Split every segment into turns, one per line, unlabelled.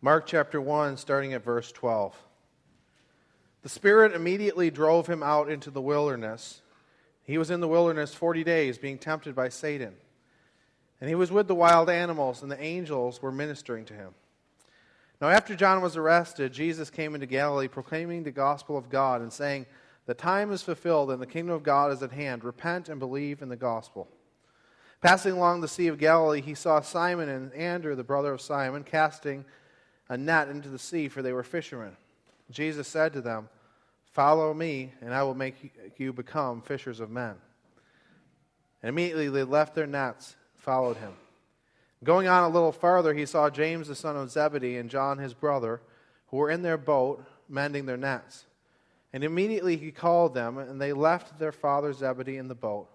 Mark chapter 1, starting at verse 12. The Spirit immediately drove him out into the wilderness. He was in the wilderness 40 days, being tempted by Satan. And he was with the wild animals, and the angels were ministering to him. Now, after John was arrested, Jesus came into Galilee proclaiming the gospel of God and saying, The time is fulfilled, and the kingdom of God is at hand. Repent and believe in the gospel. Passing along the Sea of Galilee, he saw Simon and Andrew, the brother of Simon, casting a net into the sea, for they were fishermen. Jesus said to them, Follow me, and I will make you become fishers of men. And immediately they left their nets, followed him. Going on a little farther, he saw James the son of Zebedee and John his brother, who were in their boat, mending their nets. And immediately he called them, and they left their father Zebedee in the boat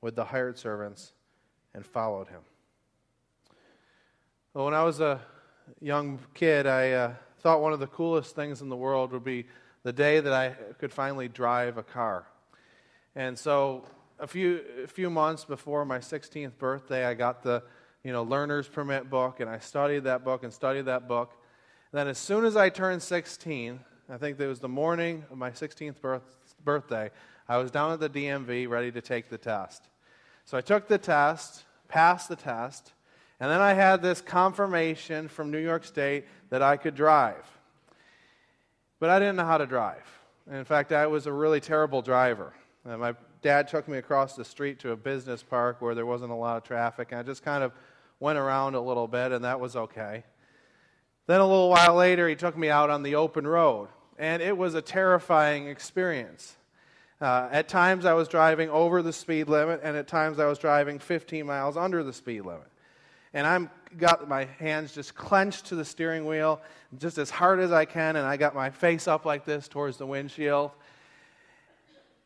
with the hired servants and followed him. Well, when I was a young kid, I uh, thought one of the coolest things in the world would be the day that I could finally drive a car. And so, a few, a few months before my 16th birthday, I got the you know, learner's permit book, and I studied that book and studied that book. And then, as soon as I turned 16, I think it was the morning of my 16th birth, birthday, I was down at the DMV ready to take the test. So I took the test, passed the test, and then I had this confirmation from New York State that I could drive. But I didn't know how to drive. In fact, I was a really terrible driver. And my dad took me across the street to a business park where there wasn't a lot of traffic, and I just kind of went around a little bit, and that was okay. Then a little while later, he took me out on the open road, and it was a terrifying experience. Uh, at times I was driving over the speed limit, and at times I was driving 15 miles under the speed limit. And I'm got my hands just clenched to the steering wheel, just as hard as I can, and I got my face up like this towards the windshield.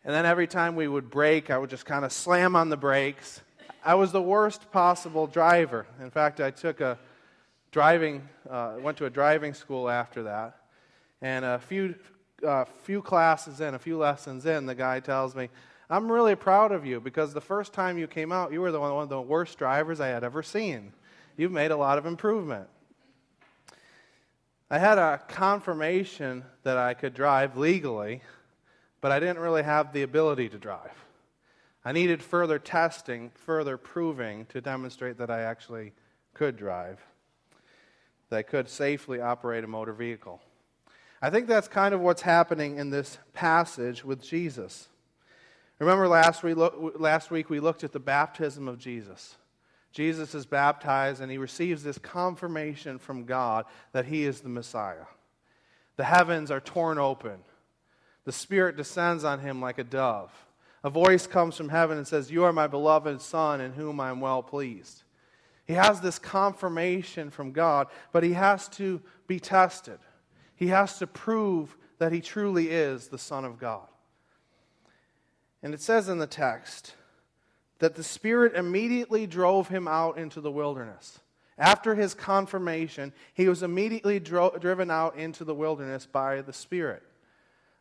And then every time we would brake, I would just kind of slam on the brakes. I was the worst possible driver. In fact, I took a driving, uh, went to a driving school after that. And a few uh, few classes in, a few lessons in, the guy tells me, I'm really proud of you because the first time you came out, you were the one, one of the worst drivers I had ever seen. You've made a lot of improvement. I had a confirmation that I could drive legally, but I didn't really have the ability to drive. I needed further testing, further proving to demonstrate that I actually could drive, that I could safely operate a motor vehicle. I think that's kind of what's happening in this passage with Jesus. Remember last week, last week we looked at the baptism of Jesus. Jesus is baptized and he receives this confirmation from God that he is the Messiah. The heavens are torn open. The Spirit descends on him like a dove. A voice comes from heaven and says, You are my beloved Son in whom I am well pleased. He has this confirmation from God, but he has to be tested. He has to prove that he truly is the Son of God. And it says in the text that the Spirit immediately drove him out into the wilderness. After his confirmation, he was immediately dro- driven out into the wilderness by the Spirit.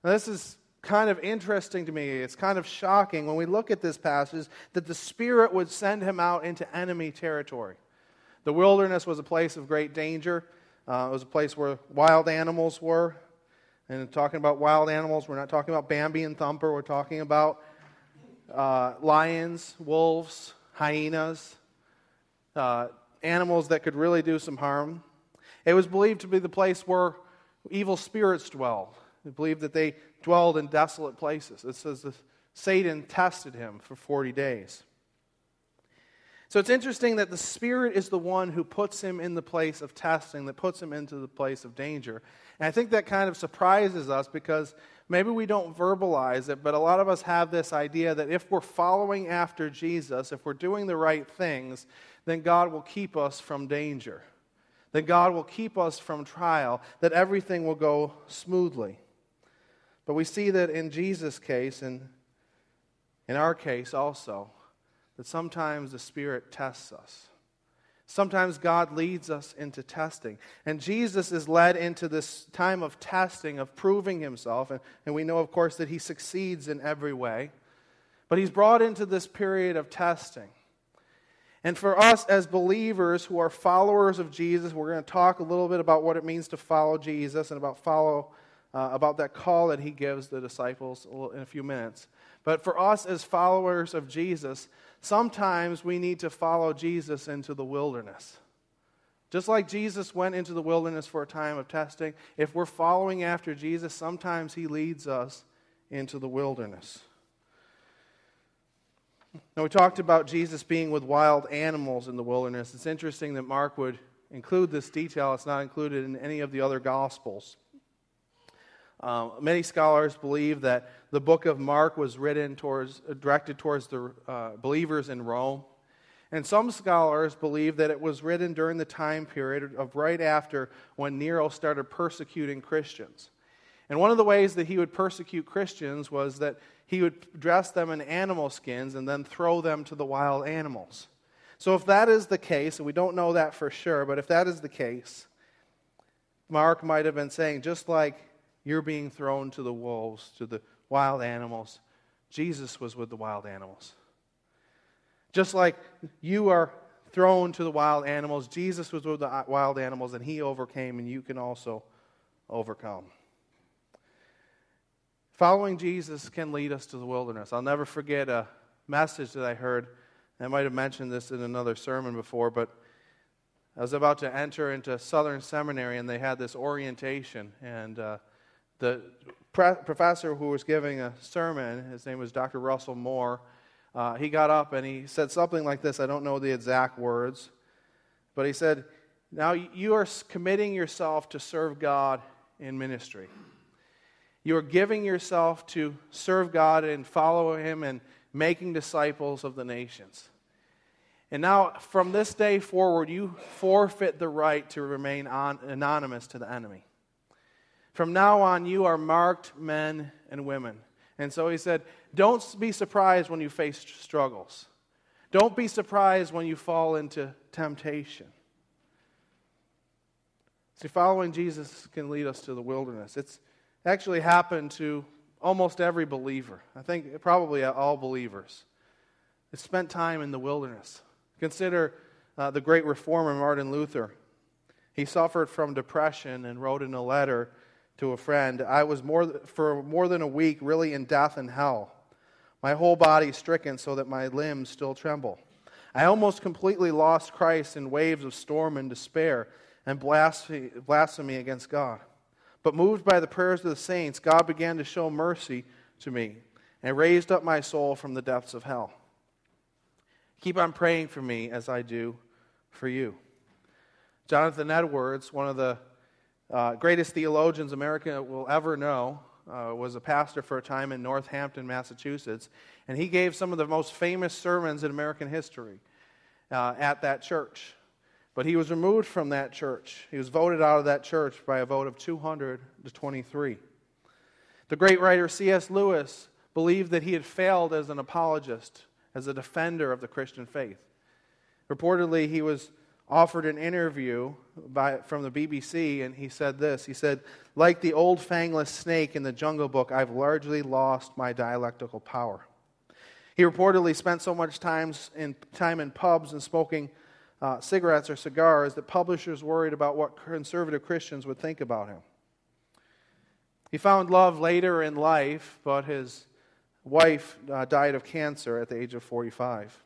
Now, this is kind of interesting to me. It's kind of shocking when we look at this passage that the Spirit would send him out into enemy territory. The wilderness was a place of great danger. Uh, it was a place where wild animals were. And talking about wild animals, we're not talking about Bambi and Thumper. We're talking about uh, lions, wolves, hyenas, uh, animals that could really do some harm. It was believed to be the place where evil spirits dwelled. It believed that they dwelled in desolate places. It says that Satan tested him for 40 days. So it's interesting that the Spirit is the one who puts him in the place of testing, that puts him into the place of danger. And I think that kind of surprises us because maybe we don't verbalize it, but a lot of us have this idea that if we're following after Jesus, if we're doing the right things, then God will keep us from danger, that God will keep us from trial, that everything will go smoothly. But we see that in Jesus' case, and in our case also, that sometimes the Spirit tests us. Sometimes God leads us into testing. And Jesus is led into this time of testing, of proving himself. And, and we know, of course, that he succeeds in every way. But he's brought into this period of testing. And for us as believers who are followers of Jesus, we're going to talk a little bit about what it means to follow Jesus and about follow uh, about that call that he gives the disciples in a few minutes. But for us as followers of Jesus, sometimes we need to follow Jesus into the wilderness. Just like Jesus went into the wilderness for a time of testing, if we're following after Jesus, sometimes he leads us into the wilderness. Now, we talked about Jesus being with wild animals in the wilderness. It's interesting that Mark would include this detail, it's not included in any of the other Gospels. Um, many scholars believe that the book of Mark was written towards, directed towards the uh, believers in Rome. And some scholars believe that it was written during the time period of right after when Nero started persecuting Christians. And one of the ways that he would persecute Christians was that he would dress them in animal skins and then throw them to the wild animals. So, if that is the case, and we don't know that for sure, but if that is the case, Mark might have been saying, just like you're being thrown to the wolves, to the wild animals, Jesus was with the wild animals. Just like you are thrown to the wild animals, Jesus was with the wild animals and he overcame, and you can also overcome. Following Jesus can lead us to the wilderness. I'll never forget a message that I heard. I might have mentioned this in another sermon before, but I was about to enter into Southern Seminary, and they had this orientation. And uh, the pre- professor who was giving a sermon, his name was Dr. Russell Moore, uh, he got up and he said something like this. I don't know the exact words, but he said, Now you are committing yourself to serve God in ministry. You are giving yourself to serve God and follow Him and making disciples of the nations. And now, from this day forward, you forfeit the right to remain on, anonymous to the enemy. From now on, you are marked men and women. And so he said, Don't be surprised when you face struggles. Don't be surprised when you fall into temptation. See, following Jesus can lead us to the wilderness. It's actually happened to almost every believer. I think probably all believers. They spent time in the wilderness. Consider uh, the great reformer Martin Luther. He suffered from depression and wrote in a letter to a friend, I was more, for more than a week really in death and hell, my whole body stricken so that my limbs still tremble. I almost completely lost Christ in waves of storm and despair and blasphemy against God. But moved by the prayers of the saints, God began to show mercy to me and raised up my soul from the depths of hell. Keep on praying for me as I do for you. Jonathan Edwards, one of the uh, greatest theologians America will ever know, uh, was a pastor for a time in Northampton, Massachusetts, and he gave some of the most famous sermons in American history uh, at that church. But he was removed from that church. He was voted out of that church by a vote of 200 to 23. The great writer C.S. Lewis believed that he had failed as an apologist, as a defender of the Christian faith. Reportedly, he was offered an interview by, from the BBC, and he said this. He said, Like the old fangless snake in the Jungle Book, I've largely lost my dialectical power. He reportedly spent so much times in, time in pubs and smoking uh, cigarettes or cigars that publishers worried about what conservative Christians would think about him. He found love later in life, but his wife uh, died of cancer at the age of 45.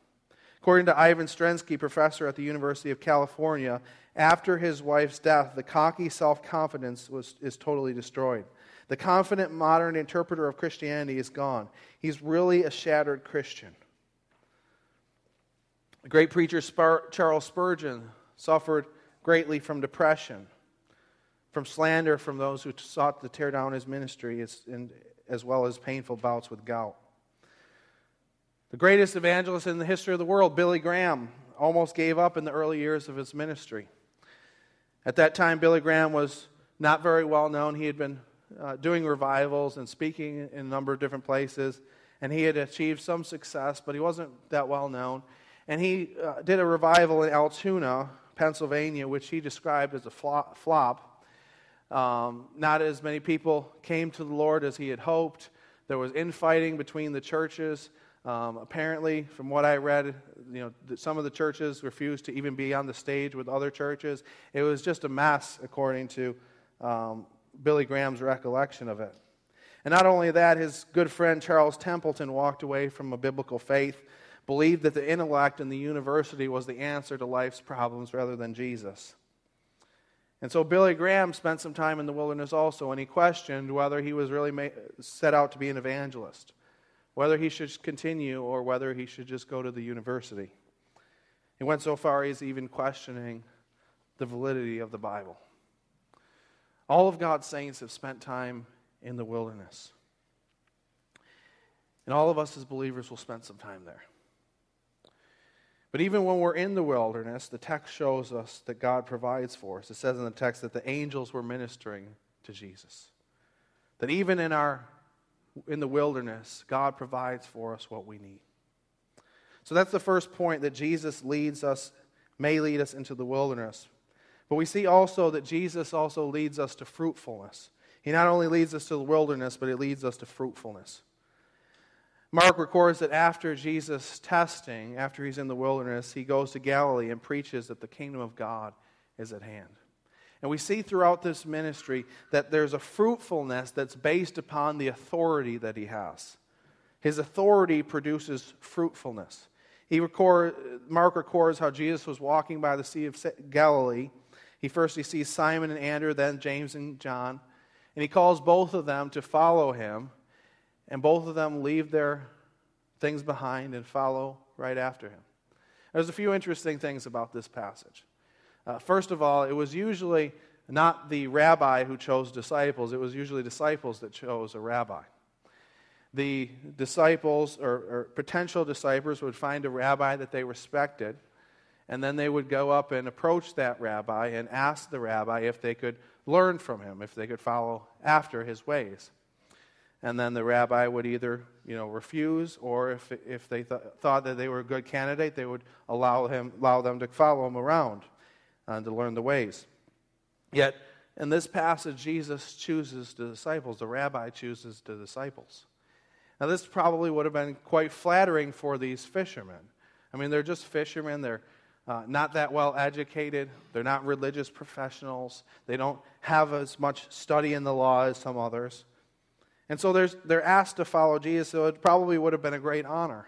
According to Ivan Strenski, professor at the University of California, after his wife's death, the cocky self confidence is totally destroyed. The confident modern interpreter of Christianity is gone. He's really a shattered Christian. The great preacher Charles Spurgeon suffered greatly from depression, from slander from those who sought to tear down his ministry, as well as painful bouts with gout. The greatest evangelist in the history of the world, Billy Graham, almost gave up in the early years of his ministry. At that time, Billy Graham was not very well known. He had been uh, doing revivals and speaking in a number of different places, and he had achieved some success, but he wasn't that well known. And he uh, did a revival in Altoona, Pennsylvania, which he described as a flop. Um, not as many people came to the Lord as he had hoped. There was infighting between the churches. Um, apparently, from what I read, you know, some of the churches refused to even be on the stage with other churches. It was just a mess, according to um, Billy Graham's recollection of it. And not only that, his good friend Charles Templeton walked away from a biblical faith, believed that the intellect and the university was the answer to life's problems rather than Jesus. And so Billy Graham spent some time in the wilderness also, and he questioned whether he was really set out to be an evangelist, whether he should continue or whether he should just go to the university. He went so far as even questioning the validity of the Bible. All of God's saints have spent time in the wilderness. And all of us as believers will spend some time there. But even when we're in the wilderness, the text shows us that God provides for us. It says in the text that the angels were ministering to Jesus. That even in our in the wilderness, God provides for us what we need. So that's the first point that Jesus leads us, may lead us into the wilderness. But we see also that Jesus also leads us to fruitfulness. He not only leads us to the wilderness, but he leads us to fruitfulness. Mark records that after Jesus' testing, after he's in the wilderness, he goes to Galilee and preaches that the kingdom of God is at hand. And we see throughout this ministry that there's a fruitfulness that's based upon the authority that he has. His authority produces fruitfulness. He record, Mark records how Jesus was walking by the Sea of Galilee. He first he sees Simon and Andrew, then James and John, and he calls both of them to follow him and both of them leave their things behind and follow right after him. There's a few interesting things about this passage. Uh, first of all, it was usually not the rabbi who chose disciples, it was usually disciples that chose a rabbi. The disciples or, or potential disciples would find a rabbi that they respected, and then they would go up and approach that rabbi and ask the rabbi if they could learn from him, if they could follow after his ways and then the rabbi would either you know refuse or if, if they th- thought that they were a good candidate they would allow him allow them to follow him around and to learn the ways. Yet in this passage jesus chooses the disciples. The rabbi chooses the disciples. Now this probably would have been quite flattering for these fishermen. I mean they're just fishermen. They're uh, not that well educated. They're not religious professionals. They don't have as much study in the law as some others. And so they're asked to follow Jesus, so it probably would have been a great honor.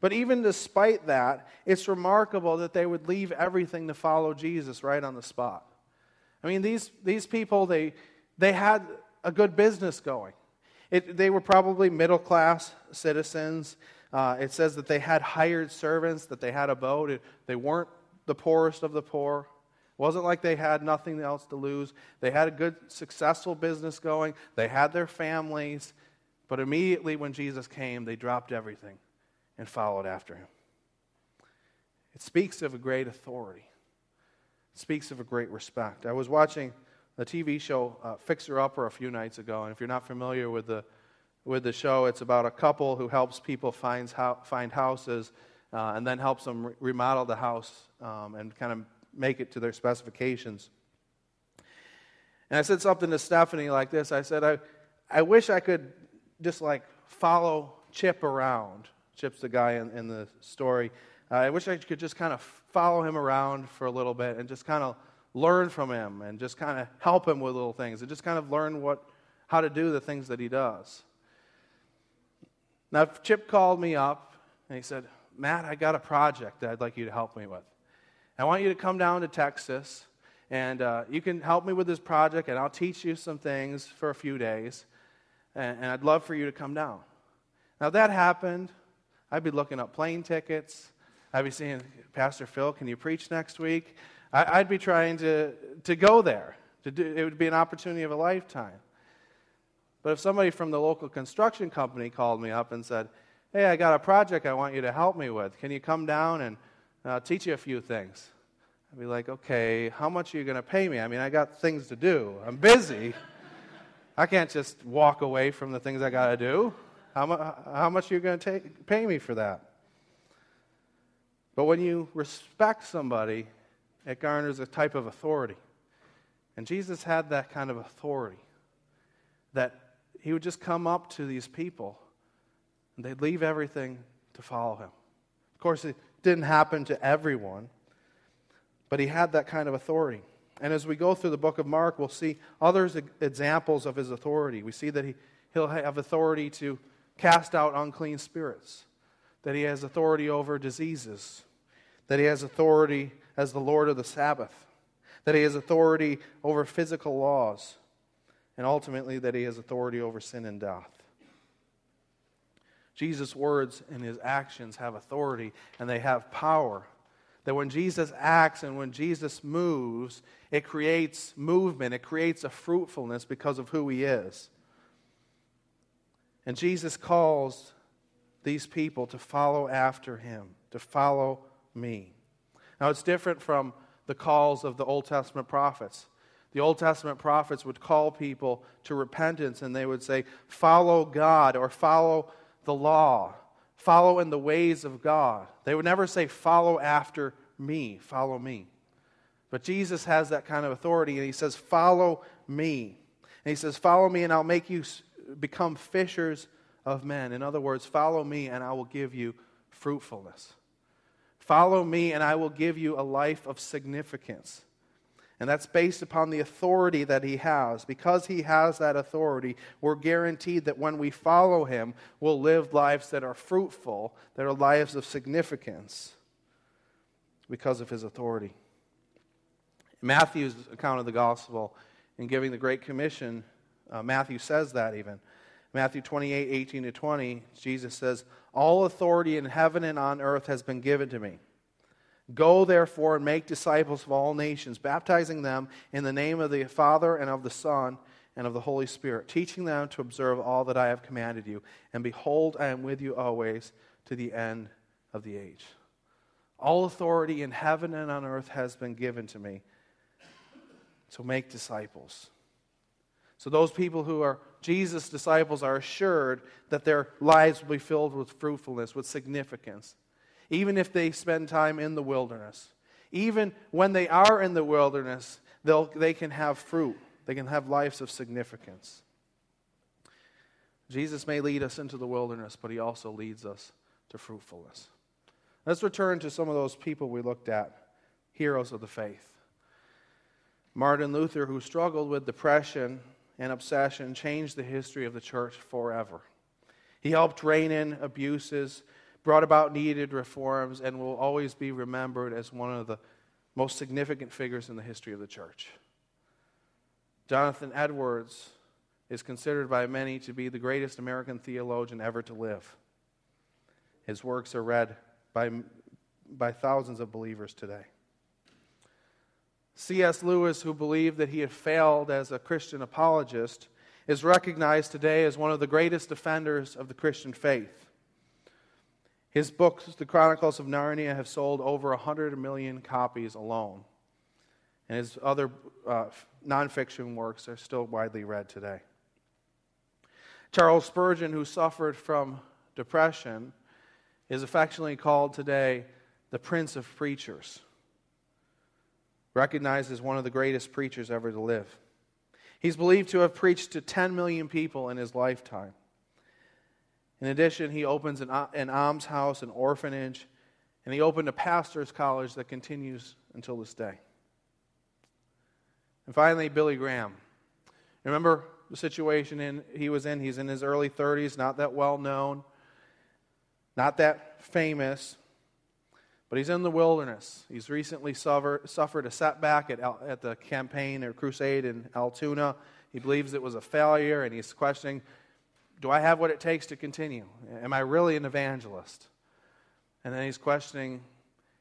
But even despite that, it's remarkable that they would leave everything to follow Jesus right on the spot. I mean, these, these people, they, they had a good business going. It, they were probably middle class citizens. Uh, it says that they had hired servants, that they had a boat. It, they weren't the poorest of the poor. It wasn't like they had nothing else to lose. They had a good, successful business going, they had their families. But immediately when Jesus came, they dropped everything and followed after him. It speaks of a great authority, it speaks of a great respect. I was watching the TV show uh, Fixer Upper a few nights ago, and if you're not familiar with the, with the show, it's about a couple who helps people find, find houses uh, and then helps them re- remodel the house um, and kind of make it to their specifications. And I said something to Stephanie like this I said, I, I wish I could just like follow Chip around. Chip's the guy in, in the story. Uh, I wish I could just kind of follow him around for a little bit and just kind of learn from him and just kind of help him with little things and just kind of learn what, how to do the things that he does. Now, Chip called me up and he said, Matt, I got a project that I'd like you to help me with. I want you to come down to Texas, and uh, you can help me with this project, and I'll teach you some things for a few days, and, and I'd love for you to come down. Now, that happened, I'd be looking up plane tickets. I'd be saying, Pastor Phil, can you preach next week? I, would be trying to, to go there. To do, it would be an opportunity of a lifetime. But if somebody from the local construction company called me up and said, Hey, I got a project I want you to help me with. Can you come down and I'll teach you a few things. I'd be like, okay, how much are you going to pay me? I mean, I got things to do. I'm busy. I can't just walk away from the things I got to do. How, mu- how much are you going to pay me for that? But when you respect somebody, it garners a type of authority. And Jesus had that kind of authority that he would just come up to these people and they'd leave everything to follow him. Of course, it didn't happen to everyone, but he had that kind of authority. And as we go through the book of Mark, we'll see other examples of his authority. We see that he, he'll have authority to cast out unclean spirits, that he has authority over diseases, that he has authority as the Lord of the Sabbath, that he has authority over physical laws, and ultimately that he has authority over sin and death. Jesus' words and his actions have authority and they have power. That when Jesus acts and when Jesus moves, it creates movement, it creates a fruitfulness because of who he is. And Jesus calls these people to follow after him, to follow me. Now, it's different from the calls of the Old Testament prophets. The Old Testament prophets would call people to repentance and they would say, Follow God or follow the law, follow in the ways of God. They would never say, Follow after me, follow me. But Jesus has that kind of authority and he says, Follow me. And he says, Follow me and I'll make you become fishers of men. In other words, follow me and I will give you fruitfulness. Follow me and I will give you a life of significance. And that's based upon the authority that he has. Because he has that authority, we're guaranteed that when we follow him, we'll live lives that are fruitful, that are lives of significance because of his authority. Matthew's account of the gospel in giving the Great Commission, uh, Matthew says that even. Matthew 28 18 to 20, Jesus says, All authority in heaven and on earth has been given to me. Go, therefore, and make disciples of all nations, baptizing them in the name of the Father and of the Son and of the Holy Spirit, teaching them to observe all that I have commanded you. And behold, I am with you always to the end of the age. All authority in heaven and on earth has been given to me. So make disciples. So those people who are Jesus' disciples are assured that their lives will be filled with fruitfulness, with significance even if they spend time in the wilderness. Even when they are in the wilderness, they can have fruit, they can have lives of significance. Jesus may lead us into the wilderness, but he also leads us to fruitfulness. Let's return to some of those people we looked at, heroes of the faith. Martin Luther, who struggled with depression and obsession, changed the history of the church forever. He helped rein in abuses brought about needed reforms, and will always be remembered as one of the most significant figures in the history of the church. Jonathan Edwards is considered by many to be the greatest American theologian ever to live. His works are read by, by thousands of believers today. C.S. Lewis, who believed that he had failed as a Christian apologist, is recognized today as one of the greatest defenders of the Christian faith. His books, The Chronicles of Narnia, have sold over 100 million copies alone. And his other uh, nonfiction works are still widely read today. Charles Spurgeon, who suffered from depression, is affectionately called today the Prince of Preachers, recognized as one of the greatest preachers ever to live. He's believed to have preached to 10 million people in his lifetime. In addition, he opens an, an almshouse, an orphanage, and he opened a pastor's college that continues until this day. And finally, Billy Graham. Remember the situation in, he was in? He's in his early 30s, not that well known, not that famous, but he's in the wilderness. He's recently suffer, suffered a setback at, at the campaign or crusade in Altoona. He believes it was a failure, and he's questioning do I have what it takes to continue? Am I really an evangelist? And then he's questioning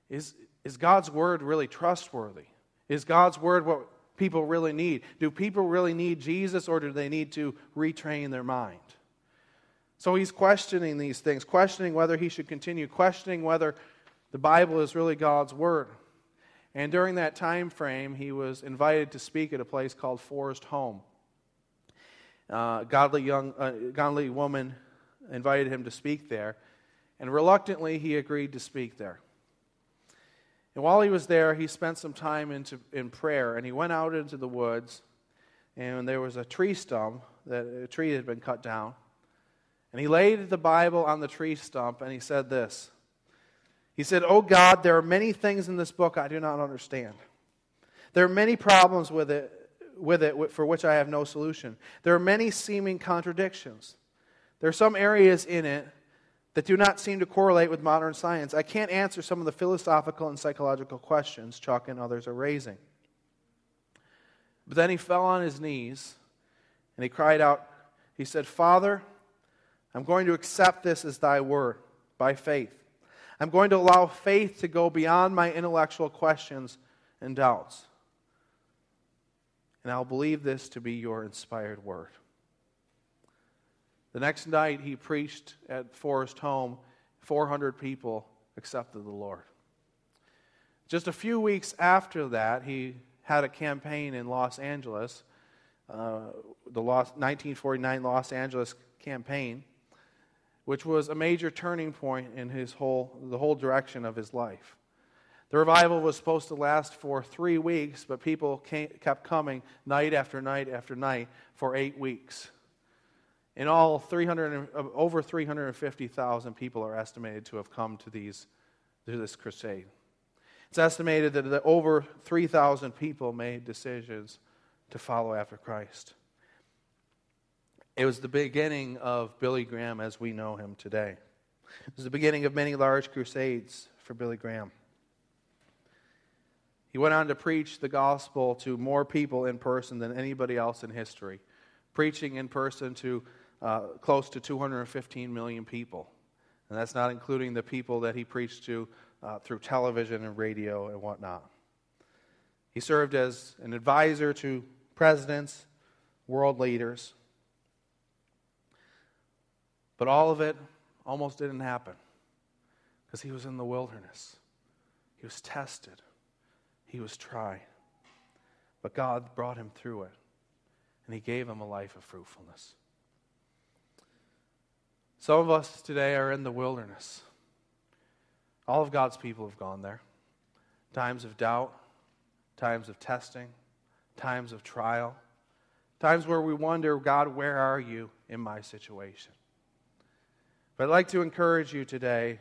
is, is God's word really trustworthy? Is God's word what people really need? Do people really need Jesus or do they need to retrain their mind? So he's questioning these things, questioning whether he should continue, questioning whether the Bible is really God's word. And during that time frame, he was invited to speak at a place called Forest Home uh, godly young, uh, godly woman invited him to speak there, and reluctantly he agreed to speak there. And while he was there, he spent some time into, in prayer, and he went out into the woods, and there was a tree stump that a tree had been cut down, And he laid the Bible on the tree stump and he said this. He said, Oh God, there are many things in this book I do not understand. There are many problems with it, with it for which I have no solution. There are many seeming contradictions. There are some areas in it that do not seem to correlate with modern science. I can't answer some of the philosophical and psychological questions Chuck and others are raising. But then he fell on his knees and he cried out, He said, Father, I'm going to accept this as thy word by faith. I'm going to allow faith to go beyond my intellectual questions and doubts. And I'll believe this to be your inspired word. The next night, he preached at Forest Home. 400 people accepted the Lord. Just a few weeks after that, he had a campaign in Los Angeles, uh, the Los, 1949 Los Angeles campaign, which was a major turning point in his whole, the whole direction of his life. The revival was supposed to last for three weeks, but people came, kept coming night after night after night for eight weeks. In all, 300, uh, over 350,000 people are estimated to have come to, these, to this crusade. It's estimated that over 3,000 people made decisions to follow after Christ. It was the beginning of Billy Graham as we know him today. It was the beginning of many large crusades for Billy Graham. He went on to preach the gospel to more people in person than anybody else in history, preaching in person to uh, close to 215 million people. And that's not including the people that he preached to uh, through television and radio and whatnot. He served as an advisor to presidents, world leaders. But all of it almost didn't happen because he was in the wilderness. He was tested, he was tried. But God brought him through it, and he gave him a life of fruitfulness. Some of us today are in the wilderness. All of God's people have gone there. Times of doubt, times of testing, times of trial, times where we wonder, God, where are you in my situation? But I'd like to encourage you today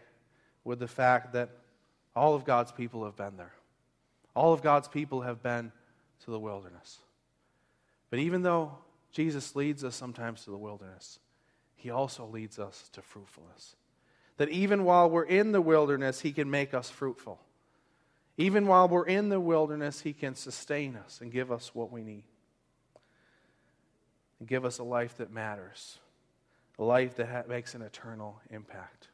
with the fact that all of God's people have been there. All of God's people have been to the wilderness. But even though Jesus leads us sometimes to the wilderness, he also leads us to fruitfulness. That even while we're in the wilderness, He can make us fruitful. Even while we're in the wilderness, He can sustain us and give us what we need. And give us a life that matters, a life that ha- makes an eternal impact.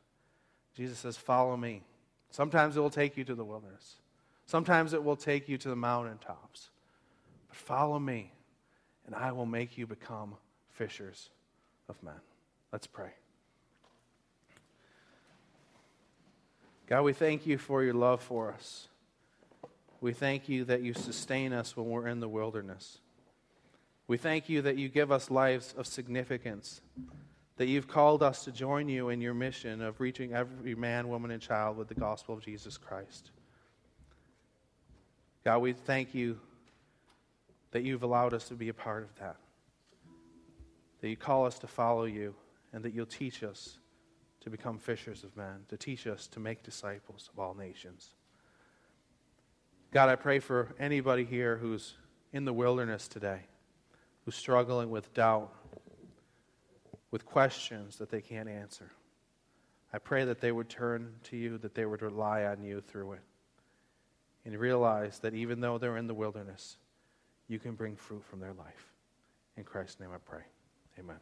Jesus says, Follow me. Sometimes it will take you to the wilderness, sometimes it will take you to the mountaintops. But follow me, and I will make you become fishers of men. Let's pray. God, we thank you for your love for us. We thank you that you sustain us when we're in the wilderness. We thank you that you give us lives of significance, that you've called us to join you in your mission of reaching every man, woman, and child with the gospel of Jesus Christ. God, we thank you that you've allowed us to be a part of that, that you call us to follow you, and that you'll teach us to become fishers of men, to teach us to make disciples of all nations. God, I pray for anybody here who's in the wilderness today, who's struggling with doubt, with questions that they can't answer. I pray that they would turn to you, that they would rely on you through it, and realize that even though they're in the wilderness, you can bring fruit from their life. In Christ's name I pray. Amen.